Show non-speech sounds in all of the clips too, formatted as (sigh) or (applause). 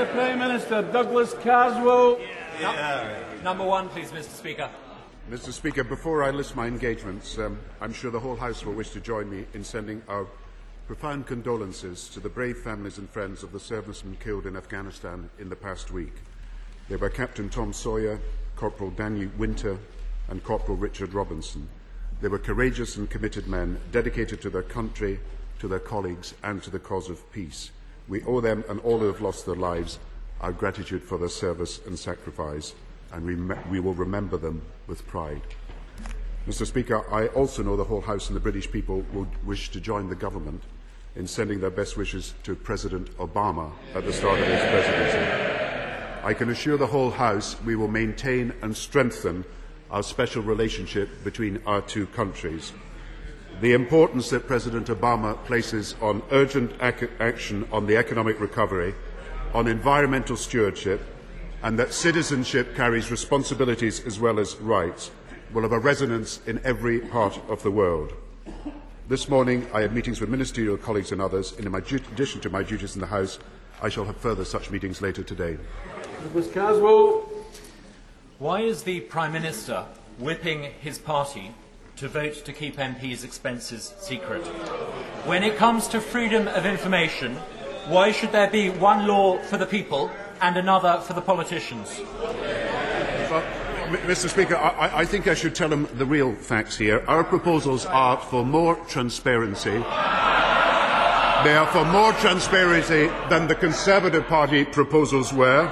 the Prime Minister, Douglas Carswell. Number one, please, Mr. Speaker. Mr. Speaker, before I list my engagements, um, I'm sure the whole House will wish to join me in sending our profound condolences to the brave families and friends of the servicemen killed in Afghanistan in the past week. They were Captain Tom Sawyer, Corporal Daniel Winter, and Corporal Richard Robinson. They were courageous and committed men, dedicated to their country, to their colleagues, and to the cause of peace. We owe them and all who have lost their lives our gratitude for their service and sacrifice, and we, we will remember them with pride. Mr. Speaker, I also know the whole House and the British people will wish to join the government in sending their best wishes to President Obama at the start of his presidency. I can assure the whole House we will maintain and strengthen our special relationship between our two countries. The importance that President Obama places on urgent ac action on the economic recovery, on environmental stewardship, and that citizenship carries responsibilities as well as rights will have a resonance in every part of the world. This morning, I had meetings with ministerial colleagues and others, and in addition to my duties in the House, I shall have further such meetings later today. Douglas Carswell. Why is the Prime Minister whipping his party to vote to keep MPs' expenses secret? When it comes to freedom of information, why should there be one law for the people and another for the politicians? Mr. Speaker, I, I, think I should tell him the real facts here. Our proposals are for more transparency. They are for more transparency than the Conservative Party proposals were.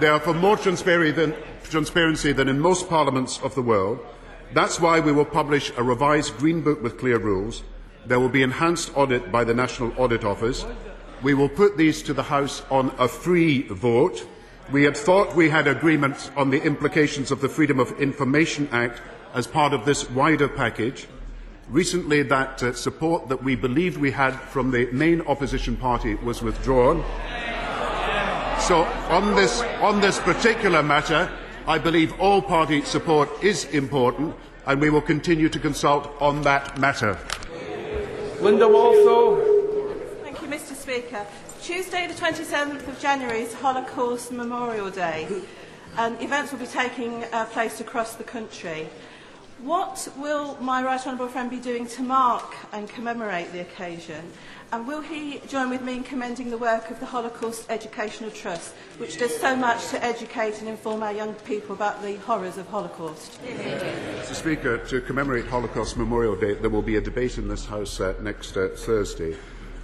They are for more transparency than, transparency than in most parliaments of the world. That's why we will publish a revised Green Book with clear rules. There will be enhanced audit by the National Audit Office. We will put these to the House on a free vote. We had thought we had agreement on the implications of the Freedom of Information Act as part of this wider package. Recently, that uh, support that we believed we had from the main opposition party was withdrawn. So, on this, on this particular matter, I believe all-party support is important, and we will continue to consult on that matter. Linda Walsall. Thank you, Mr Speaker. Tuesday, the 27th of January is Holocaust Memorial Day, and events will be taking uh, place across the country. What will my Right Honourable friend be doing to mark and commemorate the occasion? And will he join with me in commending the work of the Holocaust Educational Trust, which does so much to educate and inform our young people about the horrors of Holocaust? Mr Speaker, to commemorate Holocaust Memorial Day, there will be a debate in this House uh, next uh, Thursday.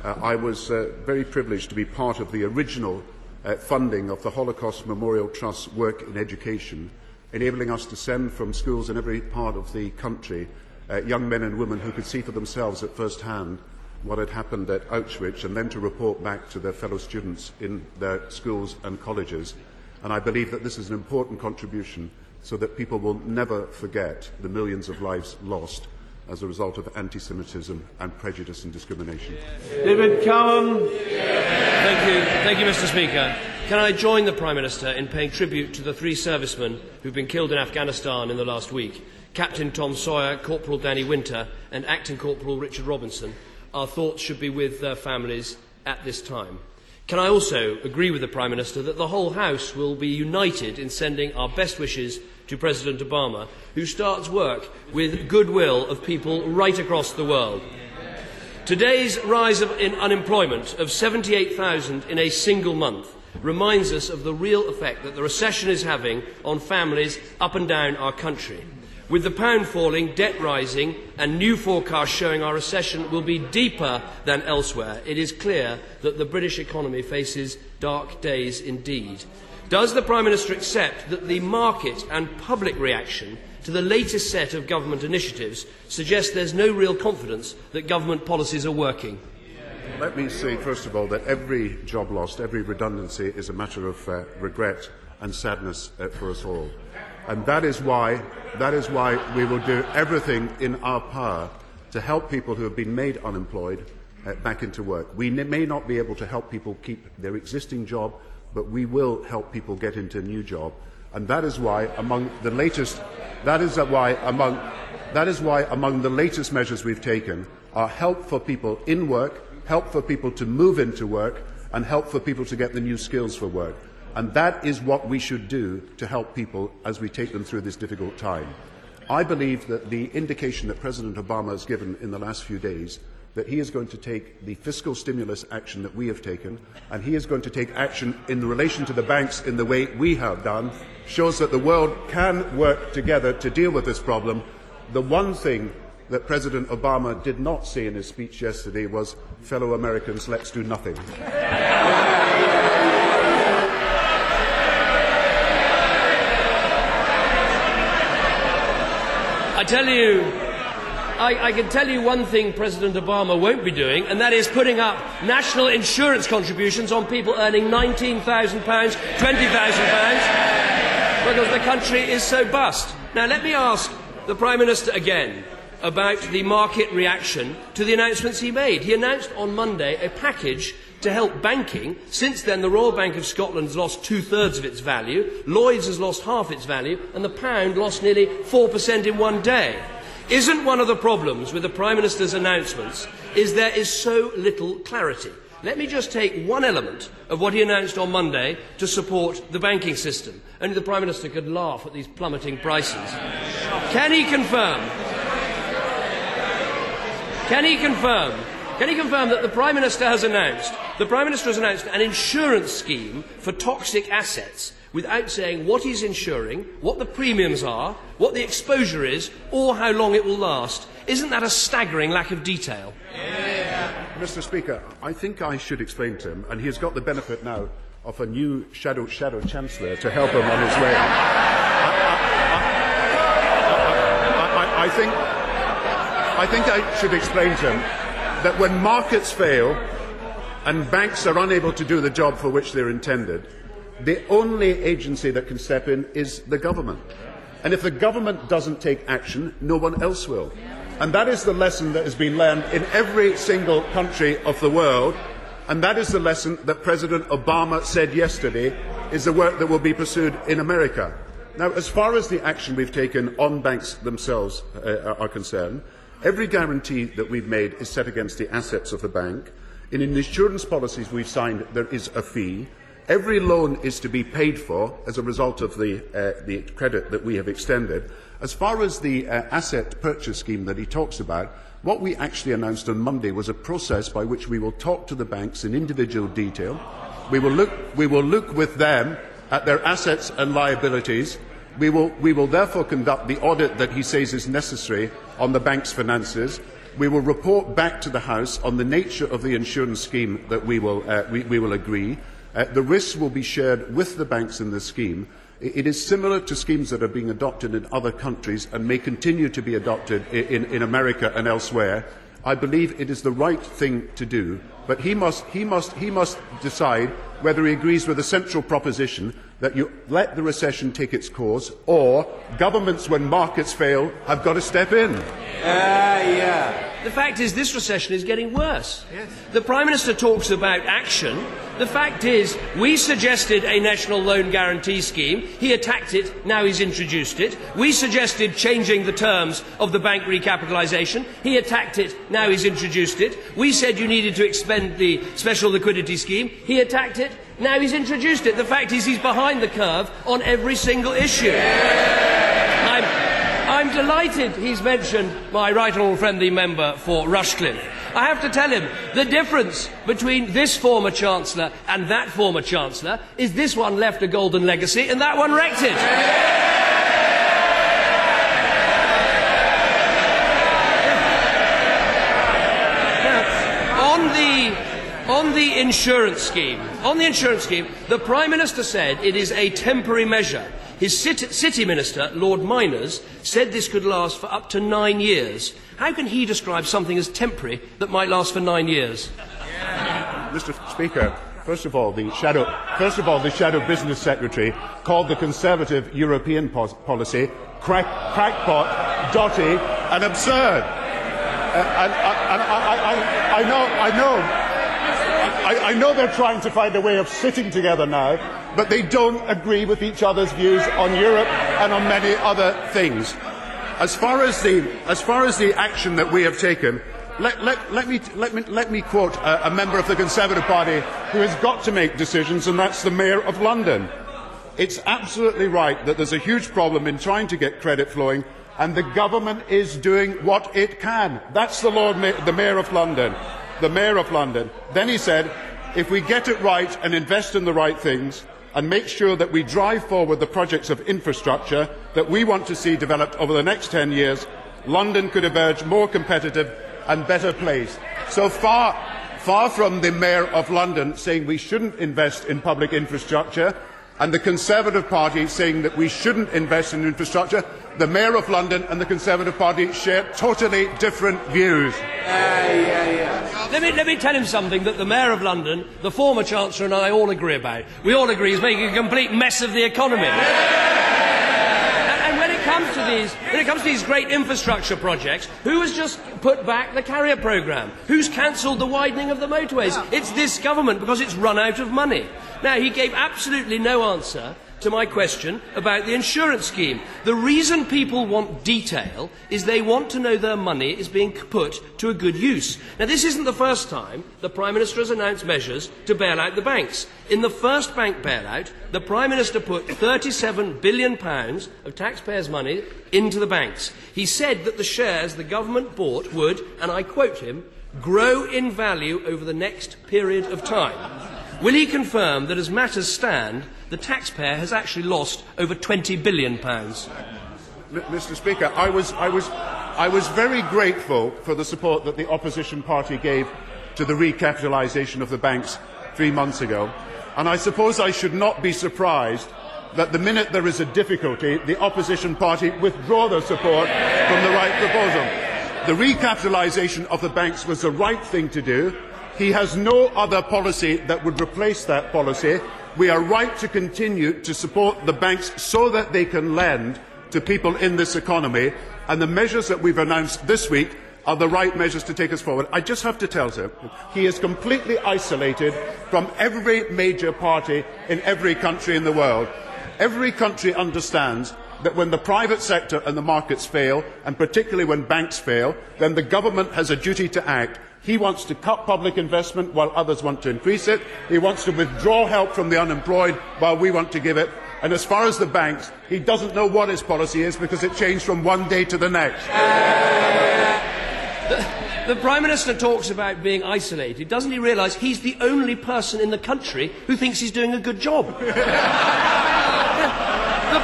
Uh, I was uh, very privileged to be part of the original uh, funding of the Holocaust Memorial Trust's work in education, enabling us to send from schools in every part of the country uh, young men and women who could see for themselves at first hand what had happened at Auschwitz and then to report back to their fellow students in their schools and colleges. And I believe that this is an important contribution so that people will never forget the millions of lives lost as a result of anti Semitism and prejudice and discrimination. David Cameron. Thank you. Thank you, Mr. Speaker. Can I join the Prime Minister in paying tribute to the three servicemen who've been killed in Afghanistan in the last week? Captain Tom Sawyer, Corporal Danny Winter, and Acting Corporal Richard Robinson. Our thoughts should be with their families at this time. Can I also agree with the Prime Minister that the whole House will be united in sending our best wishes to President Obama, who starts work with goodwill of people right across the world. Today's rise in unemployment of 78,000 in a single month reminds us of the real effect that the recession is having on families up and down our country. With the pound falling, debt rising, and new forecasts showing our recession will be deeper than elsewhere, it is clear that the British economy faces dark days indeed. Does the Prime Minister accept that the market and public reaction to the latest set of government initiatives suggests there's no real confidence that government policies are working? Let me say, first of all, that every job lost, every redundancy is a matter of uh, regret and sadness uh, for us all. And that is, why, that is why we will do everything in our power to help people who have been made unemployed uh, back into work. We may not be able to help people keep their existing job, but we will help people get into a new job. And that is why among the latest, that is why among, that is why among the latest measures we've taken are help for people in work, help for people to move into work, and help for people to get the new skills for work. And that is what we should do to help people as we take them through this difficult time. I believe that the indication that President Obama has given in the last few days that he is going to take the fiscal stimulus action that we have taken and he is going to take action in relation to the banks in the way we have done shows that the world can work together to deal with this problem. The one thing that President Obama did not say in his speech yesterday was, fellow Americans, let's do nothing. (laughs) tell you, I, I, can tell you one thing President Obama won't be doing, and that is putting up national insurance contributions on people earning £19,000, £20,000, because the country is so bust. Now, let me ask the Prime Minister again about the market reaction to the announcements he made. He announced on Monday a package to help banking. Since then, the Royal Bank of Scotland has lost two thirds of its value, Lloyds has lost half its value, and the pound lost nearly 4% in one day. Isn't one of the problems with the Prime Minister's announcements is there is so little clarity? Let me just take one element of what he announced on Monday to support the banking system. Only the Prime Minister could laugh at these plummeting prices. Can he confirm? Can he confirm? Can he confirm that the Prime Minister has announced the Prime Minister has announced an insurance scheme for toxic assets without saying what he's insuring, what the premiums are, what the exposure is, or how long it will last. Isn't that a staggering lack of detail? Yeah. Mr. Speaker, I think I should explain to him, and he has got the benefit now of a new shadow, shadow chancellor to help him on his way. (laughs) I, I, I, think, I think I should explain to him that when markets fail and banks are unable to do the job for which they're intended, the only agency that can step in is the government. And if the government doesn't take action, no one else will. And that is the lesson that has been learned in every single country of the world. And that is the lesson that President Obama said yesterday is the work that will be pursued in America. Now, as far as the action we've taken on banks themselves uh, are concerned, Every guarantee that we've made is set against the assets of the bank. In insurance policies we've signed, there is a fee. Every loan is to be paid for as a result of the, uh, the credit that we have extended. As far as the uh, asset purchase scheme that he talks about, what we actually announced on Monday was a process by which we will talk to the banks in individual detail. We will look, we will look with them at their assets and liabilities We will, we will therefore conduct the audit that he says is necessary on the bank's finances. We will report back to the House on the nature of the insurance scheme that we will, uh, we, we will agree. Uh, the risks will be shared with the banks in the scheme. It is similar to schemes that are being adopted in other countries and may continue to be adopted in, in America and elsewhere. I believe it is the right thing to do, but he must, he, must, he must decide whether he agrees with the central proposition that you let the recession take its course, or governments, when markets fail, have got to step in. Uh, yeah. The fact is, this recession is getting worse. Yes. The Prime Minister talks about action. The fact is, we suggested a national loan guarantee scheme. He attacked it. Now he's introduced it. We suggested changing the terms of the bank recapitalisation. He attacked it. Now he's introduced it. We said you needed to expend the special liquidity scheme. He attacked it. Now he's introduced it. The fact is, he's behind the curve on every single issue. I'm, I'm delighted he's mentioned my right honourable friendly member for Rushcliffe. I have to tell him the difference between this former Chancellor and that former Chancellor is this one left a golden legacy and that one wrecked it. on the insurance scheme, on the insurance scheme, the Prime Minister said it is a temporary measure. His city minister, Lord Myners, said this could last for up to nine years. How can he describe something as temporary that might last for nine years? (laughs) Mr. Speaker, first of all, the shadow, first of all, the shadow business secretary called the Conservative European policy crack, crackpot, dotty, and absurd. Uh, and, and I, I, I, know, I know I, I, know they're trying to find a way of sitting together now, but they don't agree with each other's views on Europe and on many other things. As far as the, as far as the action that we have taken, let, let, let, me, let, me, let me quote a, a member of the Conservative Party who has got to make decisions, and that's the Mayor of London. It's absolutely right that there's a huge problem in trying to get credit flowing, and the government is doing what it can. That's the Lord, the Mayor of London. The Mayor of London. Then he said, if we get it right and invest in the right things, and make sure that we drive forward the projects of infrastructure that we want to see developed over the next 10 years, London could emerge more competitive and better placed. So far, far from the Mayor of London saying we shouldn't invest in public infrastructure, and the Conservative Party saying that we shouldn't invest in infrastructure, the Mayor of London and the Conservative Party share totally different views. Let me, let me tell him something that the Mayor of London, the former Chancellor, and I all agree about. We all agree he's making a complete mess of the economy. And, and when it comes to these, when it comes to these great infrastructure projects, who has just put back the carrier programme? Who's cancelled the widening of the motorways? It's this government because it's run out of money. Now, he gave absolutely no answer to my question about the insurance scheme. The reason people want detail is they want to know their money is being put to a good use. Now, this isn't the first time the Prime Minister has announced measures to bail out the banks. In the first bank bailout, the Prime Minister put £37 billion of taxpayers' money into the banks. He said that the shares the government bought would, and I quote him, grow in value over the next period of time. Will he confirm that as matters stand, the taxpayer has actually lost over £20 billion? Mr. Speaker, I was, I, was, I was very grateful for the support that the opposition party gave to the recapitalisation of the banks three months ago. And I suppose I should not be surprised that the minute there is a difficulty, the opposition party withdraw their support from the right proposal. The recapitalisation of the banks was the right thing to do. He has no other policy that would replace that policy. We are right to continue to support the banks so that they can lend to people in this economy, and the measures that we've announced this week are the right measures to take us forward. I just have to tell him he is completely isolated from every major party in every country in the world. Every country understands that when the private sector and the markets fail, and particularly when banks fail, then the government has a duty to act. He wants to cut public investment while others want to increase it. He wants to withdraw help from the unemployed while we want to give it. And as far as the banks, he doesn't know what his policy is because it changed from one day to the next. The Prime Minister talks about being isolated. Doesn't he realise he's the only person in the country who thinks he's doing a good job? (laughs) the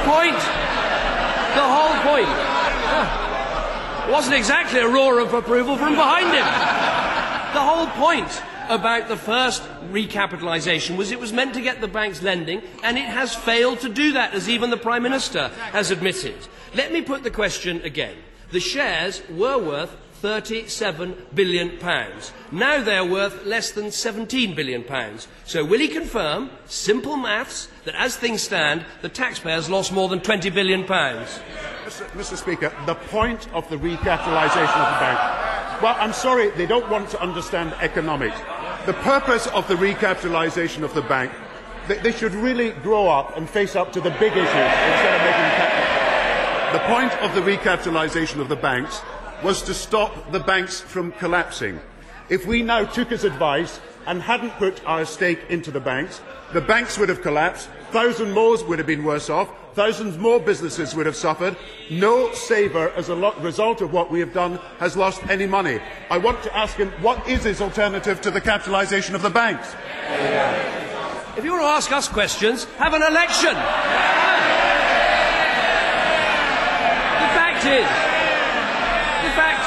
point, the whole point, wasn't exactly a roar of approval from behind him. The whole point about the first recapitalisation was it was meant to get the banks lending, and it has failed to do that, as even the Prime Minister has admitted. Let me put the question again. The shares were worth 37 billion pounds. Now they're worth less than 17 billion pounds. So will he confirm, simple maths, that as things stand, the taxpayers lost more than 20 billion pounds? Mr. Mr. Speaker, the point of the recapitalisation of the bank. Well, I'm sorry, they don't want to understand economics. The purpose of the recapitalisation of the bank, they, they should really grow up and face up to the big issues instead of making. capital. the point of the recapitalisation of the banks was to stop the banks from collapsing. If we now took his advice and hadn't put our stake into the banks, the banks would have collapsed, thousands more would have been worse off, thousands more businesses would have suffered. No saver, as a result of what we have done, has lost any money. I want to ask him what is his alternative to the capitalisation of the banks? If you want to ask us questions, have an election. The fact is, the fact,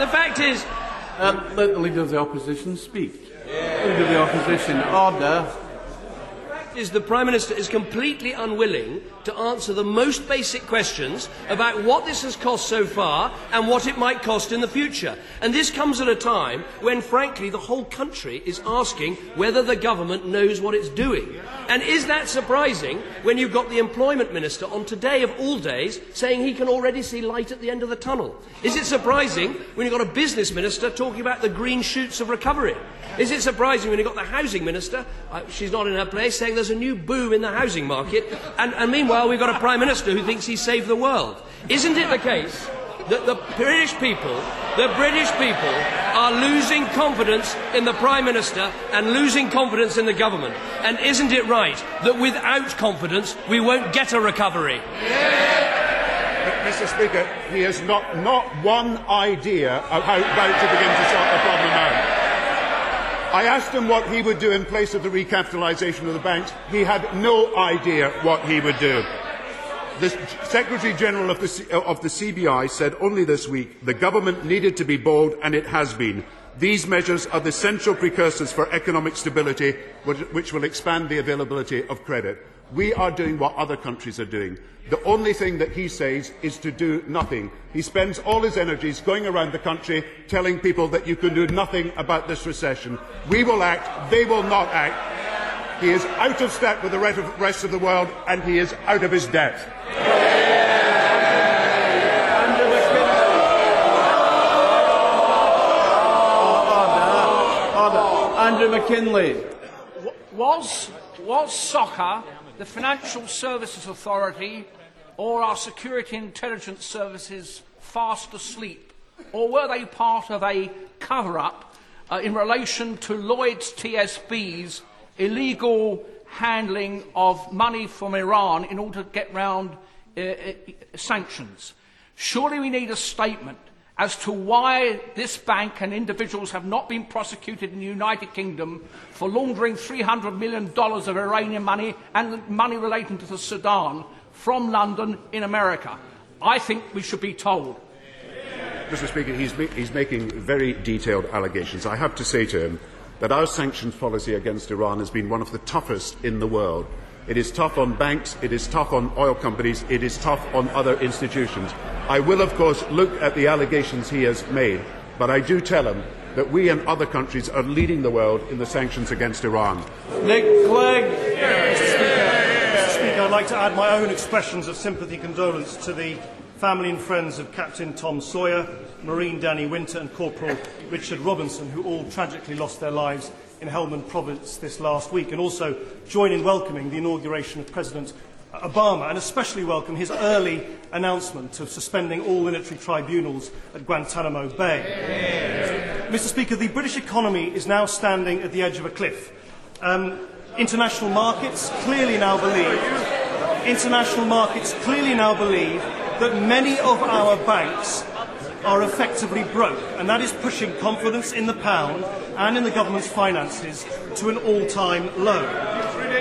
the fact is, Um, let the Leader of the Opposition speak. Leader of the Opposition, order. is the Prime Minister is completely unwilling to answer the most basic questions about what this has cost so far and what it might cost in the future. And this comes at a time when, frankly, the whole country is asking whether the government knows what it's doing. And is that surprising when you've got the Employment Minister on today of all days saying he can already see light at the end of the tunnel? Is it surprising when you've got a Business Minister talking about the green shoots of recovery? Is it surprising when you've got the Housing Minister, uh, she's not in her place, saying there's a new boom in the housing market, and, and meanwhile we've got a Prime Minister who thinks he's saved the world? Isn't it the case that the British people, the British people are losing confidence in the Prime Minister and losing confidence in the government. And isn't it right that without confidence we won't get a recovery? Mr. Speaker, he has not, not one idea of how, how to begin to sort the problem. I asked him what he would do in place of the recapitalisation of the banks. He had no idea what he would do. The Secretary General of the, uh, of the CBI said only this week the government needed to be bold, and it has been. These measures are the essential precursors for economic stability, which will expand the availability of credit. We are doing what other countries are doing. The only thing that he says is to do nothing. He spends all his energies going around the country telling people that you can do nothing about this recession. We will act, they will not act. He is out of step with the rest of the world and he is out of his depth. Andrew MacKinlay. Was, was soccer the Financial Services Authority or our security intelligence services fast asleep? Or were they part of a cover up uh, in relation to Lloyd's TSB's illegal handling of money from Iran in order to get round uh, uh, sanctions? Surely we need a statement as to why this bank and individuals have not been prosecuted in the United Kingdom for laundering $300 million of Iranian money and money relating to the Sudan from London in America. I think we should be told. Mr. Speaker, he's, he's making very detailed allegations. I have to say to him that our sanctions policy against Iran has been one of the toughest in the world. It is tough on banks, it is tough on oil companies, it is tough on other institutions. I will, of course, look at the allegations he has made, but I do tell him that we and other countries are leading the world in the sanctions against Iran. Nick Clegg. Mr. Speaker, I'd like to add my own expressions of sympathy and condolence to the family and friends of Captain Tom Sawyer, Marine Danny Winter, and Corporal Richard Robinson, who all tragically lost their lives in Helmand province this last week and also join in welcoming the inauguration of President Obama and especially welcome his early announcement of suspending all military tribunals at Guantanamo Bay. Yeah. Mr Speaker, the British economy is now standing at the edge of a cliff. Um, international markets clearly now believe international markets clearly now believe that many of our banks are effectively broke, and that is pushing confidence in the pound and in the government's finances to an all-time low.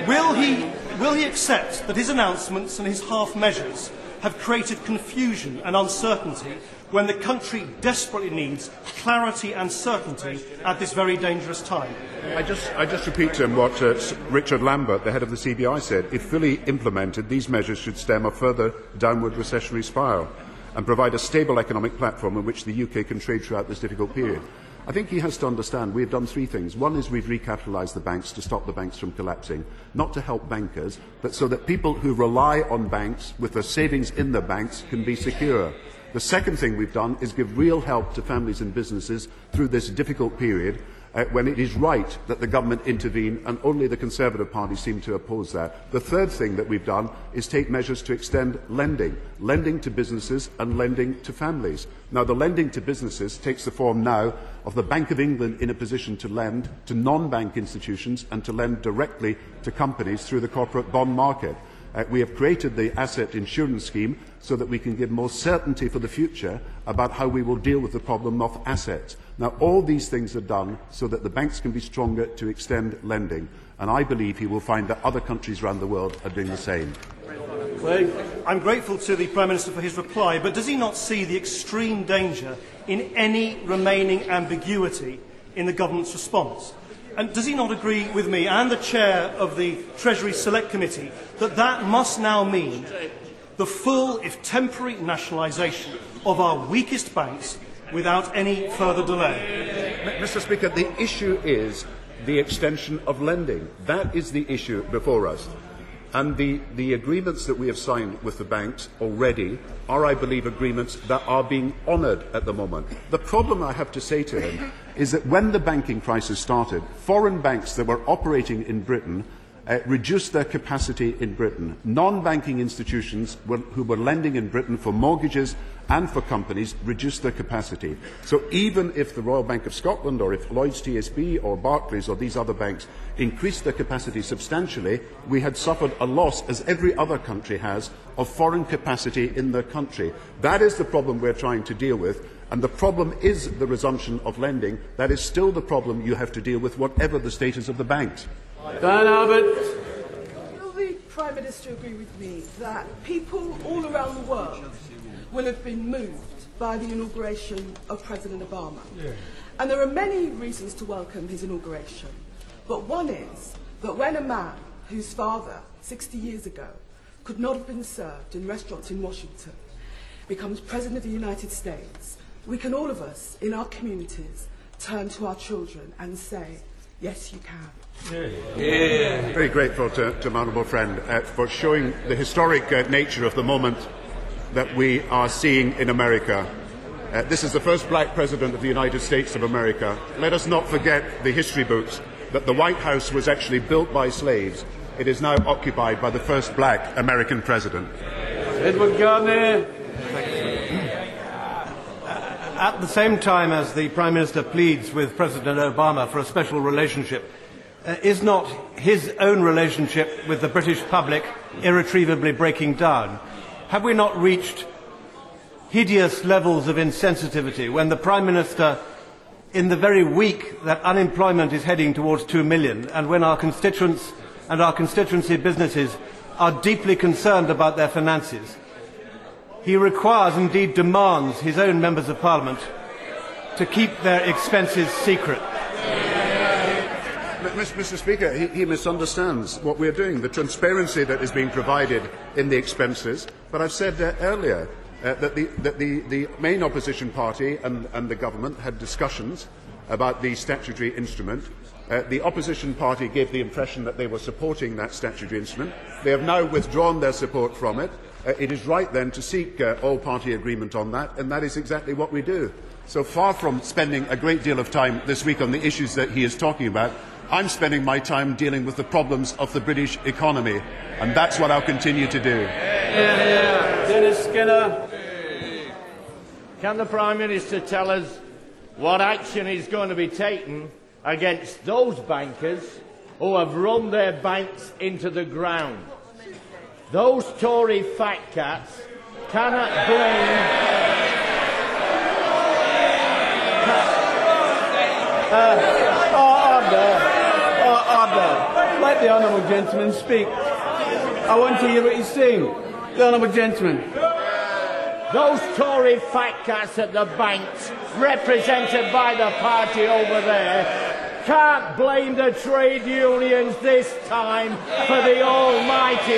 Will he Will he accept that his announcements and his half measures have created confusion and uncertainty when the country desperately needs clarity and certainty at this very dangerous time? I just, I just repeat to him what uh, Richard Lambert, the head of the CBI, said. If fully implemented, these measures should stem a further downward recessionary spiral and provide a stable economic platform on which the UK can trade throughout this difficult period. I think he has to understand we have done three things. One is we've recapitalised the banks to stop the banks from collapsing, not to help bankers, but so that people who rely on banks with their savings in the banks can be secure. The second thing we've done is give real help to families and businesses through this difficult period uh, when it is right that the government intervene, and only the Conservative Party seem to oppose that. The third thing that we've done is take measures to extend lending, lending to businesses and lending to families. Now, the lending to businesses takes the form now of the Bank of England in a position to lend to non-bank institutions and to lend directly to companies through the corporate bond market. Uh, we have created the asset insurance scheme so that we can give more certainty for the future about how we will deal with the problem of assets. Now, all these things are done so that the banks can be stronger to extend lending, and I believe he will find that other countries around the world are doing the same. I'm grateful to the Prime Minister for his reply, but does he not see the extreme danger in any remaining ambiguity in the government's response? And does he not agree with me and the chair of the Treasury Select Committee that that must now mean the full, if temporary, nationalisation of our weakest banks without any further delay? Mr. Speaker, the issue is the extension of lending. That is the issue before us. And the, the agreements that we have signed with the banks already are, I believe, agreements that are being honoured at the moment. The problem I have to say to him is that when the banking crisis started, foreign banks that were operating in Britain uh, reduced their capacity in Britain. Non banking institutions were, who were lending in Britain for mortgages and for companies reduced their capacity. So even if the Royal Bank of Scotland or if Lloyds TSB or Barclays or these other banks increased their capacity substantially, we had suffered a loss, as every other country has, of foreign capacity in their country. That is the problem we're trying to deal with. And the problem is the resumption of lending. That is still the problem you have to deal with, whatever the status of the banks. Dan Albert. Will the Prime Minister agree with me that people all around the world will have been moved by the inauguration of President Obama? Yeah. And there are many reasons to welcome his inauguration. But one is that when a man whose father, 60 years ago, could not have been served in restaurants in Washington, becomes President of the United States, we can all of us in our communities turn to our children and say, yes, you can. Yeah. Very grateful to, to my honourable friend uh, for showing the historic uh, nature of the moment that we are seeing in America. Uh, this is the first black president of the United States of America. Let us not forget the history books that the White House was actually built by slaves. It is now occupied by the first black American president. Edward Garnier. At the same time as the Prime Minister pleads with President Obama for a special relationship, uh, is not his own relationship with the British public irretrievably breaking down? Have we not reached hideous levels of insensitivity when the Prime Minister, in the very week that unemployment is heading towards two million, and when our constituents and our constituency businesses are deeply concerned about their finances, he requires, indeed demands, his own members of parliament to keep their expenses secret. Mr. Speaker, he, he, misunderstands what we're doing, the transparency that is being provided in the expenses. But I've said uh, earlier uh, that, the, that the, the, main opposition party and, and, the government had discussions about the statutory instrument. Uh, the opposition party gave the impression that they were supporting that statutory instrument. They have now withdrawn their support from it. Uh, it is right then to seek uh, all party agreement on that, and that is exactly what we do. So far from spending a great deal of time this week on the issues that he is talking about, I'm spending my time dealing with the problems of the British economy, and that's what I'll continue to do. Yeah, yeah. Dennis Skinner. Can the Prime Minister tell us what action is going to be taken against those bankers who have run their banks into the ground? Those Tory fat cats cannot blame. Uh, oh, order order. Let the honourable gentleman speak. I want to hear what he's saying. The honourable gentleman. Those Tory fat cats at the banks, represented by the party over there, can't blame the trade unions this time for the almighty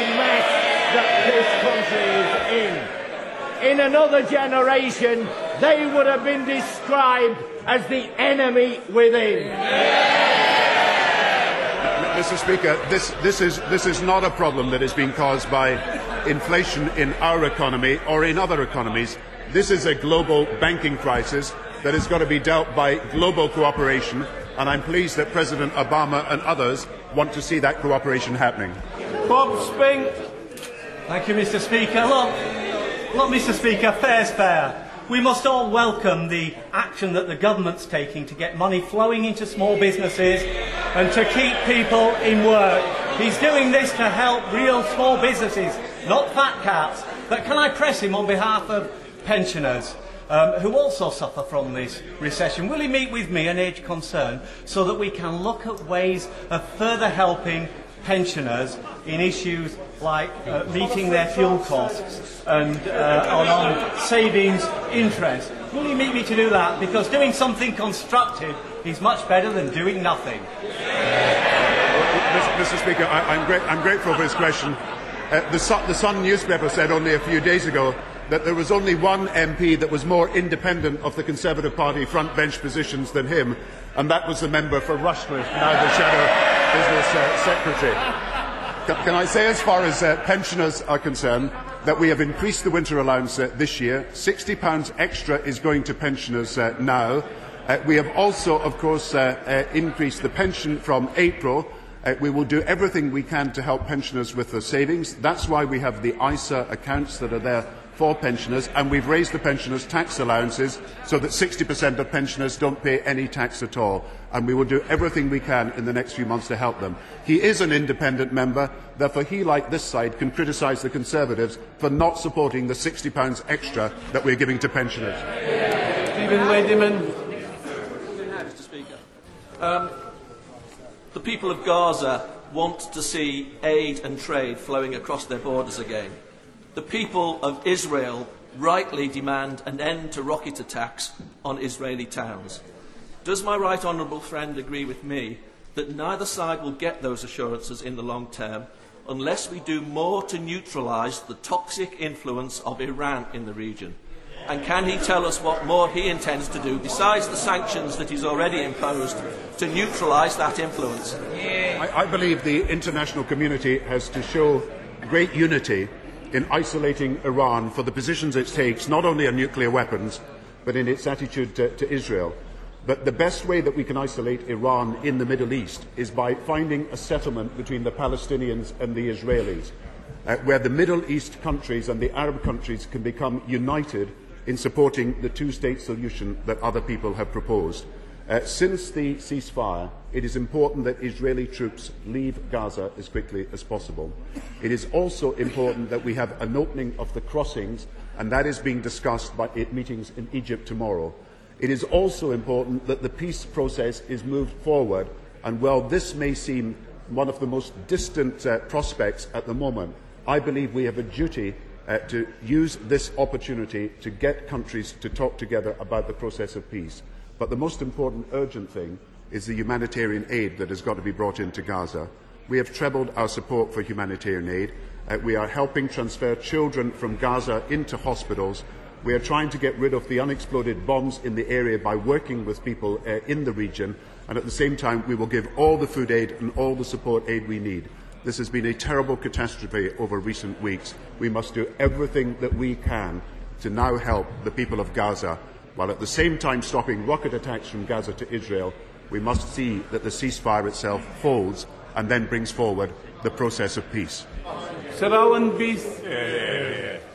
this country is in. In another generation, they would have been described as the enemy within. Mr. Speaker, this, this, is, this is not a problem that is being caused by inflation in our economy or in other economies. This is a global banking crisis that has got to be dealt by global cooperation, and I'm pleased that President Obama and others want to see that cooperation happening. Bob Spink. Thank you, Mr. Speaker. Look, look, Mr. Speaker, fair's fair. We must all welcome the action that the government's taking to get money flowing into small businesses and to keep people in work. He's doing this to help real small businesses, not fat cats. But can I press him on behalf of pensioners? Um, who also suffer from this recession. Will he meet with me and Age Concern so that we can look at ways of further helping pensioners in issues like uh, meeting their fuel costs and uh, on, savings interest. Will you meet me to do that? Because doing something constructive is much better than doing nothing. Mr. Speaker, I, am gra- I'm grateful for his question. Uh, the, Sun, the Sun newspaper said only a few days ago that there was only one MP that was more independent of the Conservative Party front bench positions than him, and that was the member for Rushcliffe, now the Shadow Business uh, Secretary. Can I say, as far as uh, pensioners are concerned, that we have increased the winter allowance uh, this year. £60 extra is going to pensioners uh, now. Uh, we have also, of course, uh, increased the pension from April. We will do everything we can to help pensioners with their savings. That's why we have the ISA accounts that are there for pensioners, and we've raised the pensioners' tax allowances so that 60% of pensioners don't pay any tax at all. And we will do everything we can in the next few months to help them. He is an independent member, therefore he, like this side, can criticise the Conservatives for not supporting the £60 extra that we're giving to pensioners. Stephen Speaker. Um, the people of Gaza want to see aid and trade flowing across their borders again. The people of Israel rightly demand an end to rocket attacks on Israeli towns. Does my right honourable friend agree with me that neither side will get those assurances in the long term unless we do more to neutralise the toxic influence of Iran in the region? And can he tell us what more he intends to do, besides the sanctions that he's already imposed, to neutralise that influence? I, I believe the international community has to show great unity in isolating Iran for the positions it takes, not only on nuclear weapons, but in its attitude to, to Israel. But the best way that we can isolate Iran in the Middle East is by finding a settlement between the Palestinians and the Israelis, uh, where the Middle East countries and the Arab countries can become united in supporting the two-state solution that other people have proposed. Uh, since the ceasefire, it is important that Israeli troops leave Gaza as quickly as possible. It is also important that we have an opening of the crossings, and that is being discussed by meetings in Egypt tomorrow. It is also important that the peace process is moved forward, and while this may seem one of the most distant uh, prospects at the moment, I believe we have a duty uh, to use this opportunity to get countries to talk together about the process of peace. But the most important urgent thing is the humanitarian aid that has got to be brought into Gaza. We have trebled our support for humanitarian aid. Uh, we are helping transfer children from Gaza into hospitals. We are trying to get rid of the unexploded bombs in the area by working with people uh, in the region, and at the same time, we will give all the food aid and all the support aid we need. This has been a terrible catastrophe over recent weeks. We must do everything that we can to now help the people of Gaza, while at the same time stopping rocket attacks from Gaza to Israel. We must see that the ceasefire itself holds and then brings forward the process of peace. Sir Alan Beith.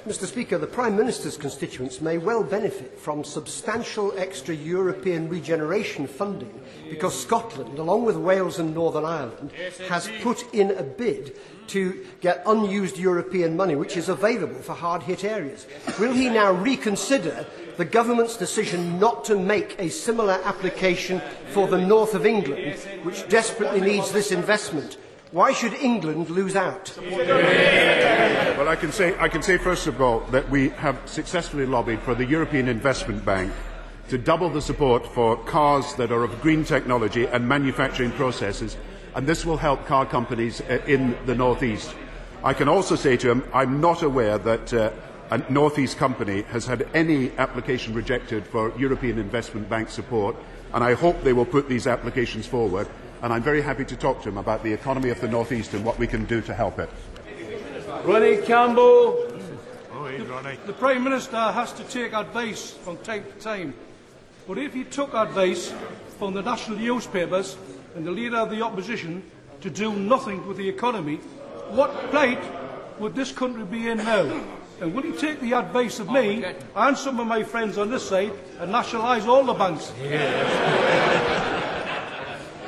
Mr Speaker, the Prime Minister's constituents may well benefit from substantial extra European regeneration funding because Scotland, along with Wales and Northern Ireland, has put in a bid to get unused European money which is available for hard-hit areas. Will he now reconsider the government's decision not to make a similar application for the north of England, which desperately needs this investment? Why should England lose out? Well, I can, say, I can say, first of all, that we have successfully lobbied for the European Investment Bank to double the support for cars that are of green technology and manufacturing processes, and this will help car companies uh, in the North East. I can also say to him, I'm not aware that uh, a North East company has had any application rejected for European Investment Bank support, and I hope they will put these applications forward and I'm very happy to talk to him about the economy of the North East and what we can do to help it. Ronnie Campbell. Oh, the, the Prime Minister has to take advice from time to time. But if he took advice from the national newspapers and the leader of the opposition to do nothing with the economy, what plight would this country be in now? And will he take the advice of me and some of my friends on this side and nationalise all the banks? (laughs)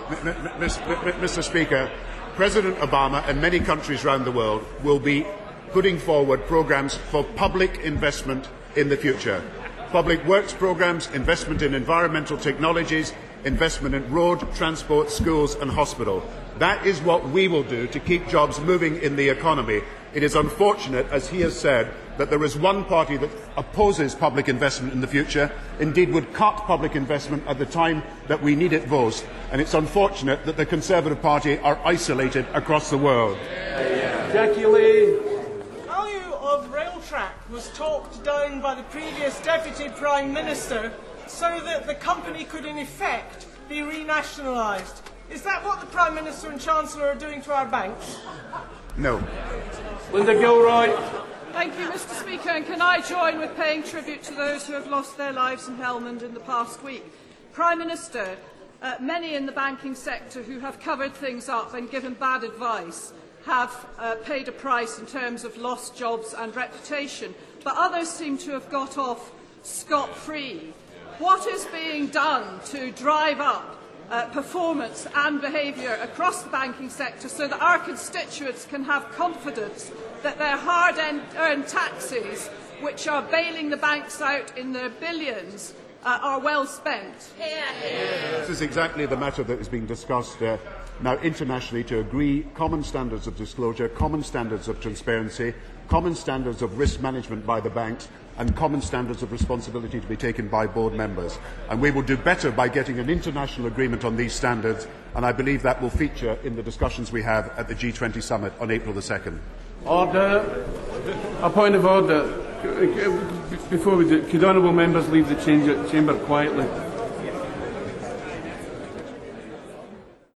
Mr. Speaker, President Obama and many countries around the world will be putting forward programmes for public investment in the future. Public works programmes, investment in environmental technologies, investment in road, transport, schools and hospital. That is what we will do to keep jobs moving in the economy. It is unfortunate, as he has said, that there is one party that opposes public investment in the future, indeed would cut public investment at the time that we need it most. And it's unfortunate that the Conservative Party are isolated across the world. Jackie Lee. The value of Railtrack was talked down by the previous Deputy Prime Minister so that the company could in effect be renationalised. Is that what the Prime Minister and Chancellor are doing to our banks? No. Linda Gilroy. Thank you, Mr Speaker, and can I join with paying tribute to those who have lost their lives in Helmand in the past week? Prime Minister, uh, many in the banking sector who have covered things up and given bad advice have uh, paid a price in terms of lost jobs and reputation, but others seem to have got off scot-free. What is being done to drive up uh, performance and behaviour across the banking sector so that our constituents can have confidence that their hard-earned taxes, which are bailing the banks out in their billions, uh, are well spent. This is exactly the matter that is being discussed uh, now internationally to agree common standards of disclosure, common standards of transparency, common standards of risk management by the banks, and common standards of responsibility to be taken by board members. And we will do better by getting an international agreement on these standards, and I believe that will feature in the discussions we have at the G20 summit on April the 2nd. Order. A point of order. Before we do, could honourable members leave the chamber quietly?